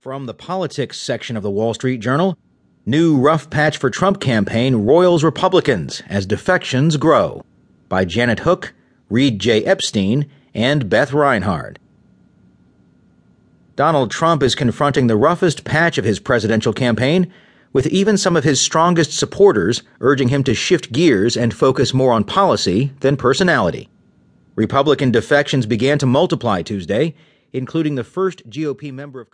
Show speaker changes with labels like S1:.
S1: From the politics section of the Wall Street Journal, new rough patch for Trump campaign Roils Republicans as defections grow. By Janet Hook, Reid J. Epstein, and Beth Reinhard. Donald Trump is confronting the roughest patch of his presidential campaign, with even some of his strongest supporters urging him to shift gears and focus more on policy than personality. Republican defections began to multiply Tuesday, including the first GOP member of